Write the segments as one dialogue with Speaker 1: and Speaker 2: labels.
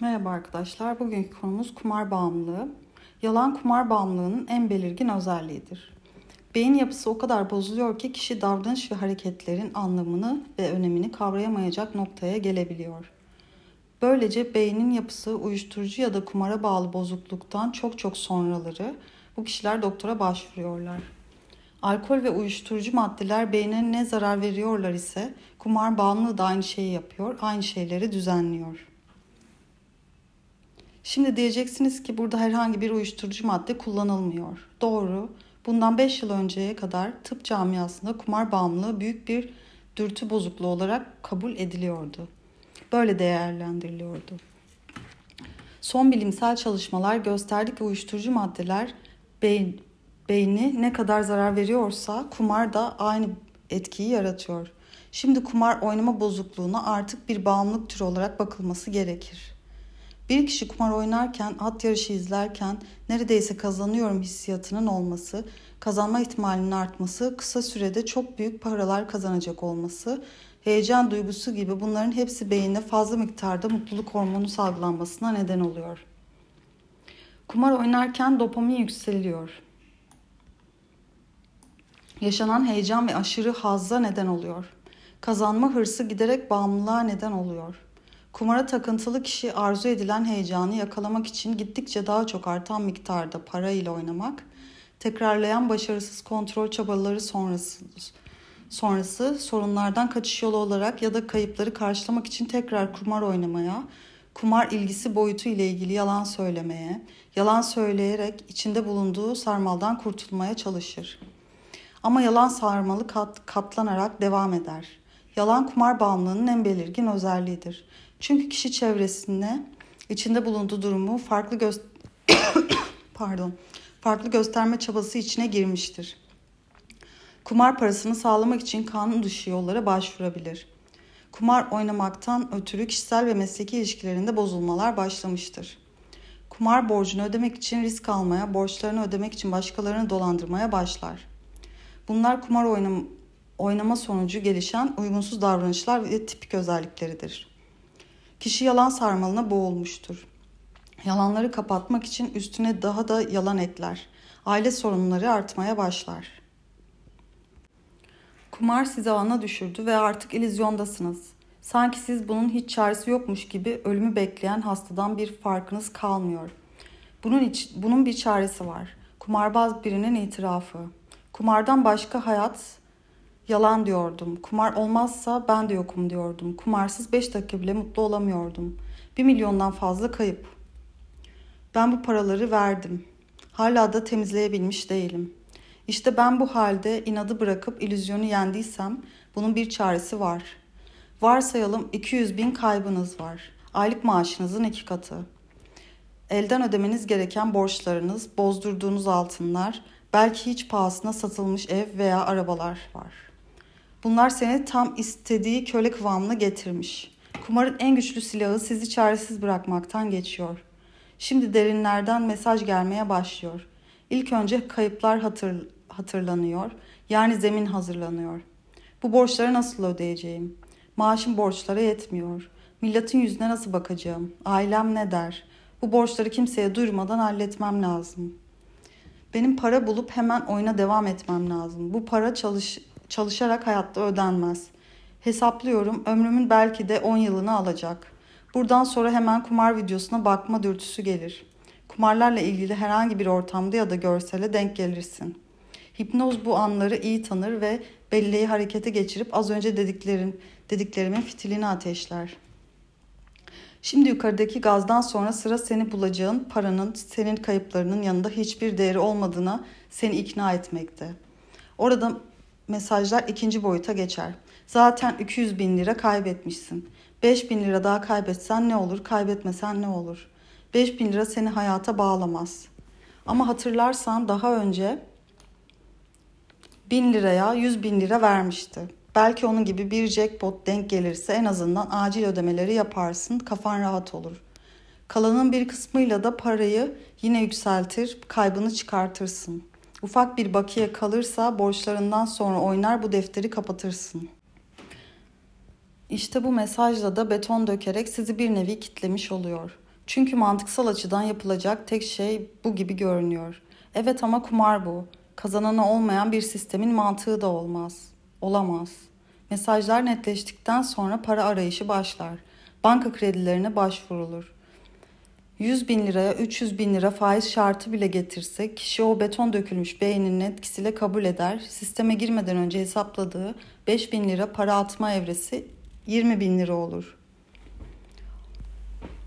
Speaker 1: Merhaba arkadaşlar. Bugünkü konumuz kumar bağımlılığı. Yalan kumar bağımlılığının en belirgin özelliğidir. Beyin yapısı o kadar bozuluyor ki kişi davranış ve hareketlerin anlamını ve önemini kavrayamayacak noktaya gelebiliyor. Böylece beynin yapısı uyuşturucu ya da kumara bağlı bozukluktan çok çok sonraları bu kişiler doktora başvuruyorlar. Alkol ve uyuşturucu maddeler beyne ne zarar veriyorlar ise kumar bağımlılığı da aynı şeyi yapıyor, aynı şeyleri düzenliyor. Şimdi diyeceksiniz ki burada herhangi bir uyuşturucu madde kullanılmıyor. Doğru. Bundan 5 yıl önceye kadar tıp camiasında kumar bağımlılığı büyük bir dürtü bozukluğu olarak kabul ediliyordu. Böyle değerlendiriliyordu. Son bilimsel çalışmalar gösterdi ki uyuşturucu maddeler beyin, beyni ne kadar zarar veriyorsa kumar da aynı etkiyi yaratıyor. Şimdi kumar oynama bozukluğuna artık bir bağımlılık türü olarak bakılması gerekir. Bir kişi kumar oynarken, at yarışı izlerken neredeyse kazanıyorum hissiyatının olması, kazanma ihtimalinin artması, kısa sürede çok büyük paralar kazanacak olması, heyecan duygusu gibi bunların hepsi beyinde fazla miktarda mutluluk hormonu salgılanmasına neden oluyor. Kumar oynarken dopamin yükseliyor. Yaşanan heyecan ve aşırı hazza neden oluyor. Kazanma hırsı giderek bağımlılığa neden oluyor. Kumara takıntılı kişi arzu edilen heyecanı yakalamak için gittikçe daha çok artan miktarda para ile oynamak, tekrarlayan başarısız kontrol çabaları sonrası, sonrası sorunlardan kaçış yolu olarak ya da kayıpları karşılamak için tekrar kumar oynamaya, kumar ilgisi boyutu ile ilgili yalan söylemeye, yalan söyleyerek içinde bulunduğu sarmaldan kurtulmaya çalışır. Ama yalan sarmalı kat, katlanarak devam eder. Yalan kumar bağımlılığının en belirgin özelliğidir. Çünkü kişi çevresinde içinde bulunduğu durumu farklı gö pardon farklı gösterme çabası içine girmiştir. Kumar parasını sağlamak için kanun dışı yollara başvurabilir. Kumar oynamaktan ötürü kişisel ve mesleki ilişkilerinde bozulmalar başlamıştır. Kumar borcunu ödemek için risk almaya, borçlarını ödemek için başkalarını dolandırmaya başlar. Bunlar kumar oynam oynama sonucu gelişen uygunsuz davranışlar ve tipik özellikleridir. Kişi yalan sarmalına boğulmuştur. Yalanları kapatmak için üstüne daha da yalan ekler. Aile sorunları artmaya başlar. Kumar sizi ana düşürdü ve artık ilizyondasınız. Sanki siz bunun hiç çaresi yokmuş gibi ölümü bekleyen hastadan bir farkınız kalmıyor. Bunun iç, bunun bir çaresi var. Kumarbaz birinin itirafı. Kumardan başka hayat Yalan diyordum. Kumar olmazsa ben de yokum diyordum. Kumarsız beş dakika bile mutlu olamıyordum. Bir milyondan fazla kayıp. Ben bu paraları verdim. Hala da temizleyebilmiş değilim. İşte ben bu halde inadı bırakıp illüzyonu yendiysem bunun bir çaresi var. Varsayalım 200 bin kaybınız var. Aylık maaşınızın iki katı. Elden ödemeniz gereken borçlarınız, bozdurduğunuz altınlar, belki hiç pahasına satılmış ev veya arabalar var. Bunlar seni tam istediği köle kıvamına getirmiş. Kumarın en güçlü silahı sizi çaresiz bırakmaktan geçiyor. Şimdi derinlerden mesaj gelmeye başlıyor. İlk önce kayıplar hatır, hatırlanıyor. Yani zemin hazırlanıyor. Bu borçları nasıl ödeyeceğim? Maaşım borçlara yetmiyor. Milletin yüzüne nasıl bakacağım? Ailem ne der? Bu borçları kimseye duyurmadan halletmem lazım. Benim para bulup hemen oyuna devam etmem lazım. Bu para çalış çalışarak hayatta ödenmez. Hesaplıyorum ömrümün belki de 10 yılını alacak. Buradan sonra hemen kumar videosuna bakma dürtüsü gelir. Kumarlarla ilgili herhangi bir ortamda ya da görsele denk gelirsin. Hipnoz bu anları iyi tanır ve belleği harekete geçirip az önce dediklerin, dediklerimin fitilini ateşler. Şimdi yukarıdaki gazdan sonra sıra seni bulacağın paranın senin kayıplarının yanında hiçbir değeri olmadığına seni ikna etmekte. Orada mesajlar ikinci boyuta geçer. Zaten 200 bin lira kaybetmişsin. 5 bin lira daha kaybetsen ne olur, kaybetmesen ne olur? 5 bin lira seni hayata bağlamaz. Ama hatırlarsan daha önce 1000 liraya 100 bin lira vermişti. Belki onun gibi bir jackpot denk gelirse en azından acil ödemeleri yaparsın, kafan rahat olur. Kalanın bir kısmıyla da parayı yine yükseltir, kaybını çıkartırsın.'' Ufak bir bakiye kalırsa borçlarından sonra oynar bu defteri kapatırsın. İşte bu mesajla da beton dökerek sizi bir nevi kitlemiş oluyor. Çünkü mantıksal açıdan yapılacak tek şey bu gibi görünüyor. Evet ama kumar bu. Kazananı olmayan bir sistemin mantığı da olmaz. Olamaz. Mesajlar netleştikten sonra para arayışı başlar. Banka kredilerine başvurulur. 100 bin liraya 300 bin lira faiz şartı bile getirsek kişi o beton dökülmüş beyninin etkisiyle kabul eder. Sisteme girmeden önce hesapladığı 5 bin lira para atma evresi 20 bin lira olur.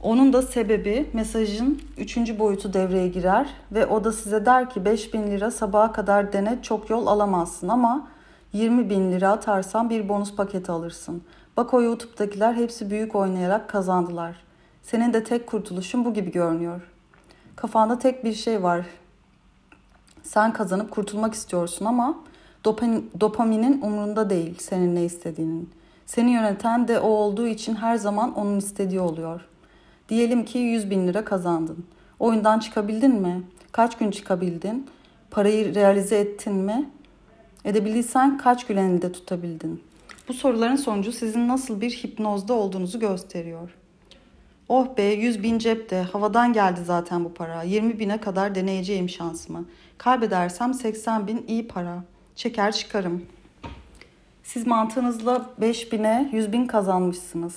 Speaker 1: Onun da sebebi mesajın üçüncü boyutu devreye girer ve o da size der ki 5 bin lira sabaha kadar dene çok yol alamazsın ama 20 bin lira atarsan bir bonus paketi alırsın. Bak o YouTube'dakiler hepsi büyük oynayarak kazandılar. Senin de tek kurtuluşun bu gibi görünüyor. Kafanda tek bir şey var. Sen kazanıp kurtulmak istiyorsun ama dopaminin umurunda değil senin ne istediğinin. Seni yöneten de o olduğu için her zaman onun istediği oluyor. Diyelim ki 100 bin lira kazandın. Oyundan çıkabildin mi? Kaç gün çıkabildin? Parayı realize ettin mi? Edebildiysen kaç gün elinde tutabildin? Bu soruların sonucu sizin nasıl bir hipnozda olduğunuzu gösteriyor. Oh be 100 bin cepte. Havadan geldi zaten bu para. 20 bine kadar deneyeceğim şansımı. Kaybedersem 80 bin iyi para. Çeker çıkarım. Siz mantığınızla 5 bine 100 bin kazanmışsınız.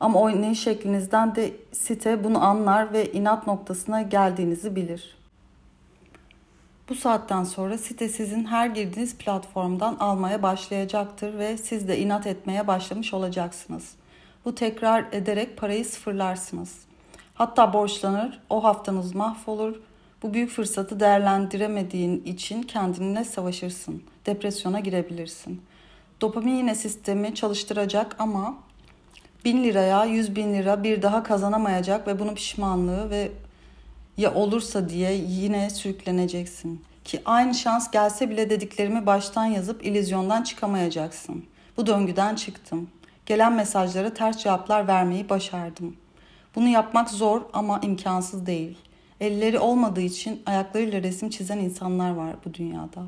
Speaker 1: Ama oynayış şeklinizden de site bunu anlar ve inat noktasına geldiğinizi bilir. Bu saatten sonra site sizin her girdiğiniz platformdan almaya başlayacaktır ve siz de inat etmeye başlamış olacaksınız. Bu tekrar ederek parayı sıfırlarsınız. Hatta borçlanır, o haftanız mahvolur. Bu büyük fırsatı değerlendiremediğin için kendinle savaşırsın. Depresyona girebilirsin. Dopamin yine sistemi çalıştıracak ama 1000 liraya 100 bin lira bir daha kazanamayacak ve bunun pişmanlığı ve ya olursa diye yine sürükleneceksin. Ki aynı şans gelse bile dediklerimi baştan yazıp ilizyondan çıkamayacaksın. Bu döngüden çıktım. Gelen mesajlara ters cevaplar vermeyi başardım. Bunu yapmak zor ama imkansız değil. Elleri olmadığı için ayaklarıyla resim çizen insanlar var bu dünyada.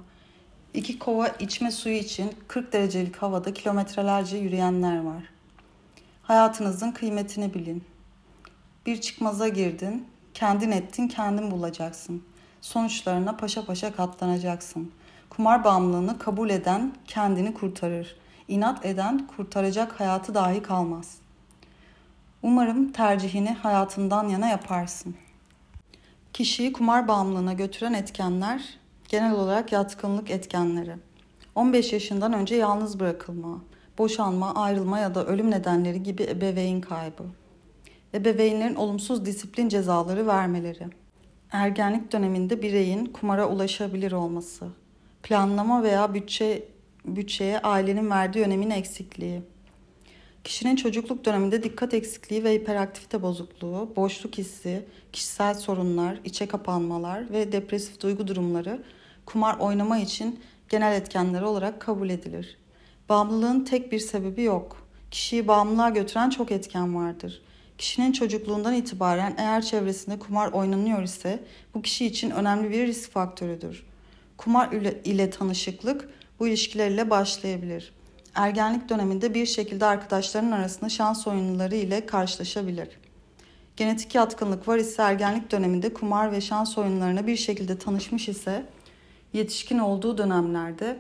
Speaker 1: İki kova içme suyu için 40 derecelik havada kilometrelerce yürüyenler var. Hayatınızın kıymetini bilin. Bir çıkmaza girdin, kendin ettin, kendin bulacaksın. Sonuçlarına paşa paşa katlanacaksın. Kumar bağımlılığını kabul eden kendini kurtarır. İnat eden kurtaracak hayatı dahi kalmaz. Umarım tercihini hayatından yana yaparsın. Kişiyi kumar bağımlılığına götüren etkenler genel olarak yatkınlık etkenleri. 15 yaşından önce yalnız bırakılma, boşanma, ayrılma ya da ölüm nedenleri gibi ebeveyn kaybı. Ebeveynlerin olumsuz disiplin cezaları vermeleri. Ergenlik döneminde bireyin kumara ulaşabilir olması. Planlama veya bütçe bütçeye ailenin verdiği önemin eksikliği. Kişinin çocukluk döneminde dikkat eksikliği ve hiperaktivite bozukluğu, boşluk hissi, kişisel sorunlar, içe kapanmalar ve depresif duygu durumları kumar oynama için genel etkenler olarak kabul edilir. Bağımlılığın tek bir sebebi yok. Kişiyi bağımlılığa götüren çok etken vardır. Kişinin çocukluğundan itibaren eğer çevresinde kumar oynanıyor ise bu kişi için önemli bir risk faktörüdür. Kumar ile, tanışıklık bu ilişkilerle başlayabilir. Ergenlik döneminde bir şekilde arkadaşlarının arasında şans oyunları ile karşılaşabilir. Genetik yatkınlık var ise ergenlik döneminde kumar ve şans oyunlarına bir şekilde tanışmış ise yetişkin olduğu dönemlerde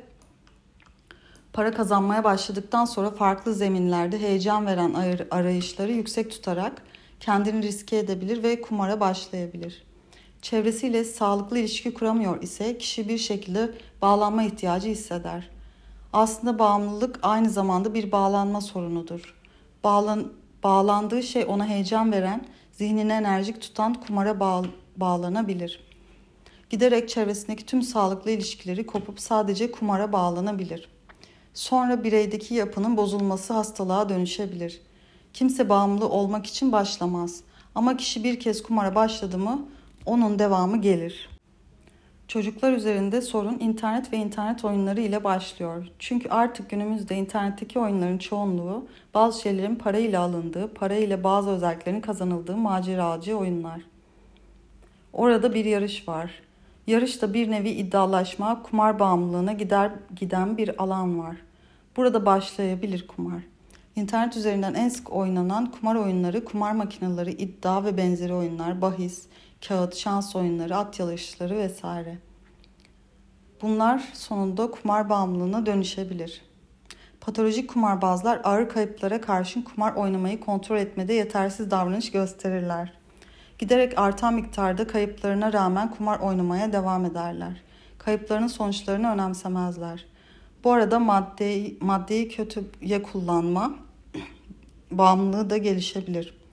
Speaker 1: para kazanmaya başladıktan sonra farklı zeminlerde heyecan veren arayışları yüksek tutarak kendini riske edebilir ve kumara başlayabilir. Çevresiyle sağlıklı ilişki kuramıyor ise kişi bir şekilde bağlanma ihtiyacı hisseder. Aslında bağımlılık aynı zamanda bir bağlanma sorunudur. Bağlan, bağlandığı şey ona heyecan veren, zihnine enerjik tutan kumara bağ, bağlanabilir. Giderek çevresindeki tüm sağlıklı ilişkileri kopup sadece kumara bağlanabilir. Sonra bireydeki yapının bozulması hastalığa dönüşebilir. Kimse bağımlı olmak için başlamaz. Ama kişi bir kez kumara başladı mı onun devamı gelir. Çocuklar üzerinde sorun internet ve internet oyunları ile başlıyor. Çünkü artık günümüzde internetteki oyunların çoğunluğu bazı şeylerin parayla alındığı, parayla bazı özelliklerin kazanıldığı maceracı oyunlar. Orada bir yarış var. Yarışta bir nevi iddialaşma, kumar bağımlılığına gider giden bir alan var. Burada başlayabilir kumar. İnternet üzerinden en sık oynanan kumar oyunları, kumar makineleri, iddia ve benzeri oyunlar, bahis, kağıt, şans oyunları, at yarışları vesaire. Bunlar sonunda kumar bağımlılığına dönüşebilir. Patolojik kumarbazlar ağır kayıplara karşın kumar oynamayı kontrol etmede yetersiz davranış gösterirler. Giderek artan miktarda kayıplarına rağmen kumar oynamaya devam ederler. Kayıplarının sonuçlarını önemsemezler. Bu arada maddeyi, maddeyi kötüye kullanma bağımlılığı da gelişebilir.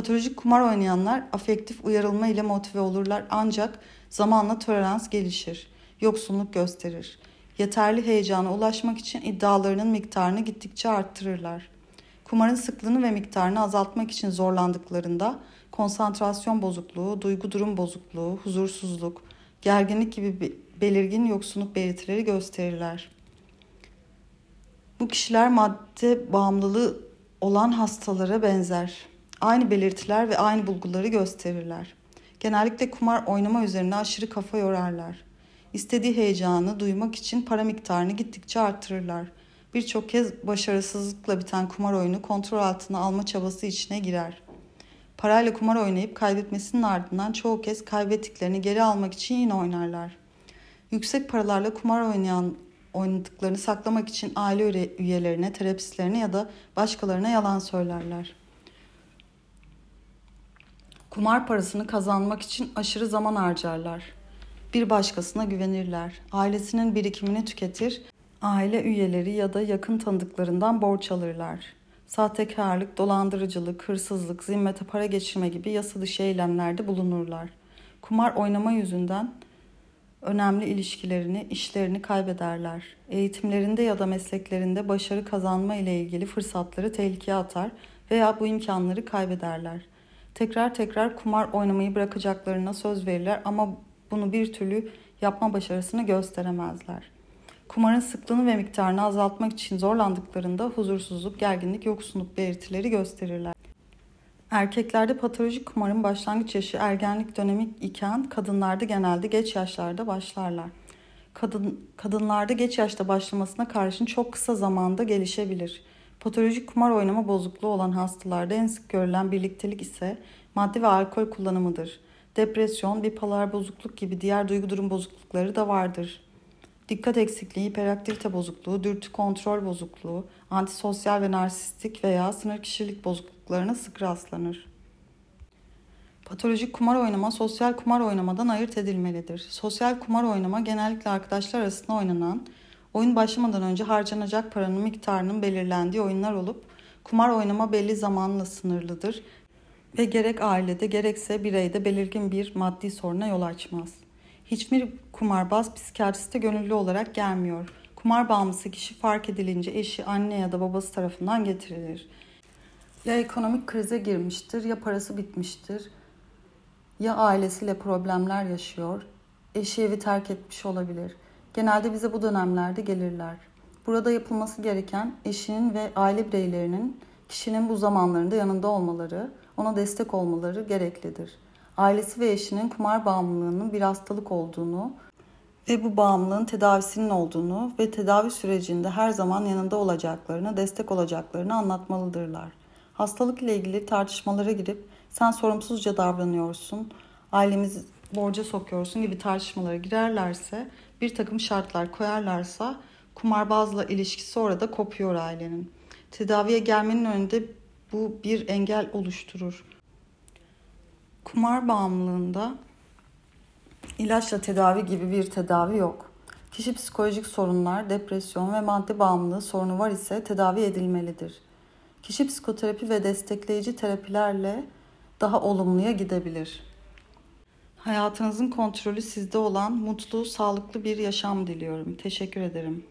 Speaker 1: Patolojik kumar oynayanlar afektif uyarılma ile motive olurlar ancak zamanla tolerans gelişir, yoksunluk gösterir. Yeterli heyecana ulaşmak için iddialarının miktarını gittikçe arttırırlar. Kumarın sıklığını ve miktarını azaltmak için zorlandıklarında konsantrasyon bozukluğu, duygu durum bozukluğu, huzursuzluk, gerginlik gibi belirgin yoksunluk belirtileri gösterirler. Bu kişiler madde bağımlılığı olan hastalara benzer. Aynı belirtiler ve aynı bulguları gösterirler. Genellikle kumar oynama üzerine aşırı kafa yorarlar. İstediği heyecanı duymak için para miktarını gittikçe arttırırlar. Birçok kez başarısızlıkla biten kumar oyunu kontrol altına alma çabası içine girer. Parayla kumar oynayıp kaybetmesinin ardından çoğu kez kaybettiklerini geri almak için yine oynarlar. Yüksek paralarla kumar oynayan oynadıklarını saklamak için aile üyelerine, terapistlerine ya da başkalarına yalan söylerler. Kumar parasını kazanmak için aşırı zaman harcarlar. Bir başkasına güvenirler. Ailesinin birikimini tüketir, aile üyeleri ya da yakın tanıdıklarından borç alırlar. Sahtekarlık, dolandırıcılık, hırsızlık, zimmete para geçirme gibi yasa dışı eylemlerde bulunurlar. Kumar oynama yüzünden önemli ilişkilerini, işlerini kaybederler. Eğitimlerinde ya da mesleklerinde başarı kazanma ile ilgili fırsatları tehlikeye atar veya bu imkanları kaybederler. Tekrar tekrar kumar oynamayı bırakacaklarına söz verirler ama bunu bir türlü yapma başarısını gösteremezler. Kumarın sıklığını ve miktarını azaltmak için zorlandıklarında huzursuzluk, gerginlik, yoksunluk belirtileri gösterirler. Erkeklerde patolojik kumarın başlangıç yaşı ergenlik dönemi iken kadınlarda genelde geç yaşlarda başlarlar. Kadın, kadınlarda geç yaşta başlamasına karşın çok kısa zamanda gelişebilir. Patolojik kumar oynama bozukluğu olan hastalarda en sık görülen birliktelik ise madde ve alkol kullanımıdır. Depresyon, bipolar bozukluk gibi diğer duygu durum bozuklukları da vardır. Dikkat eksikliği, hiperaktivite bozukluğu, dürtü kontrol bozukluğu, antisosyal ve narsistik veya sınır kişilik bozukluklarına sık rastlanır. Patolojik kumar oynama sosyal kumar oynamadan ayırt edilmelidir. Sosyal kumar oynama genellikle arkadaşlar arasında oynanan, oyun başlamadan önce harcanacak paranın miktarının belirlendiği oyunlar olup kumar oynama belli zamanla sınırlıdır ve gerek ailede gerekse bireyde belirgin bir maddi soruna yol açmaz. Hiçbir kumarbaz psikiyatriste gönüllü olarak gelmiyor. Kumar bağımlısı kişi fark edilince eşi, anne ya da babası tarafından getirilir. Ya ekonomik krize girmiştir ya parası bitmiştir ya ailesiyle problemler yaşıyor, eşi evi terk etmiş olabilir. Genelde bize bu dönemlerde gelirler. Burada yapılması gereken eşinin ve aile bireylerinin kişinin bu zamanlarında yanında olmaları, ona destek olmaları gereklidir. Ailesi ve eşinin kumar bağımlılığının bir hastalık olduğunu ve bu bağımlılığın tedavisinin olduğunu ve tedavi sürecinde her zaman yanında olacaklarını, destek olacaklarını anlatmalıdırlar. Hastalık ile ilgili tartışmalara girip sen sorumsuzca davranıyorsun, ailemizi borca sokuyorsun gibi tartışmalara girerlerse, bir takım şartlar koyarlarsa kumarbazla ilişkisi orada kopuyor ailenin. Tedaviye gelmenin önünde bu bir engel oluşturur. Kumar bağımlılığında ilaçla tedavi gibi bir tedavi yok. Kişi psikolojik sorunlar, depresyon ve madde bağımlılığı sorunu var ise tedavi edilmelidir. Kişi psikoterapi ve destekleyici terapilerle daha olumluya gidebilir. Hayatınızın kontrolü sizde olan mutlu, sağlıklı bir yaşam diliyorum. Teşekkür ederim.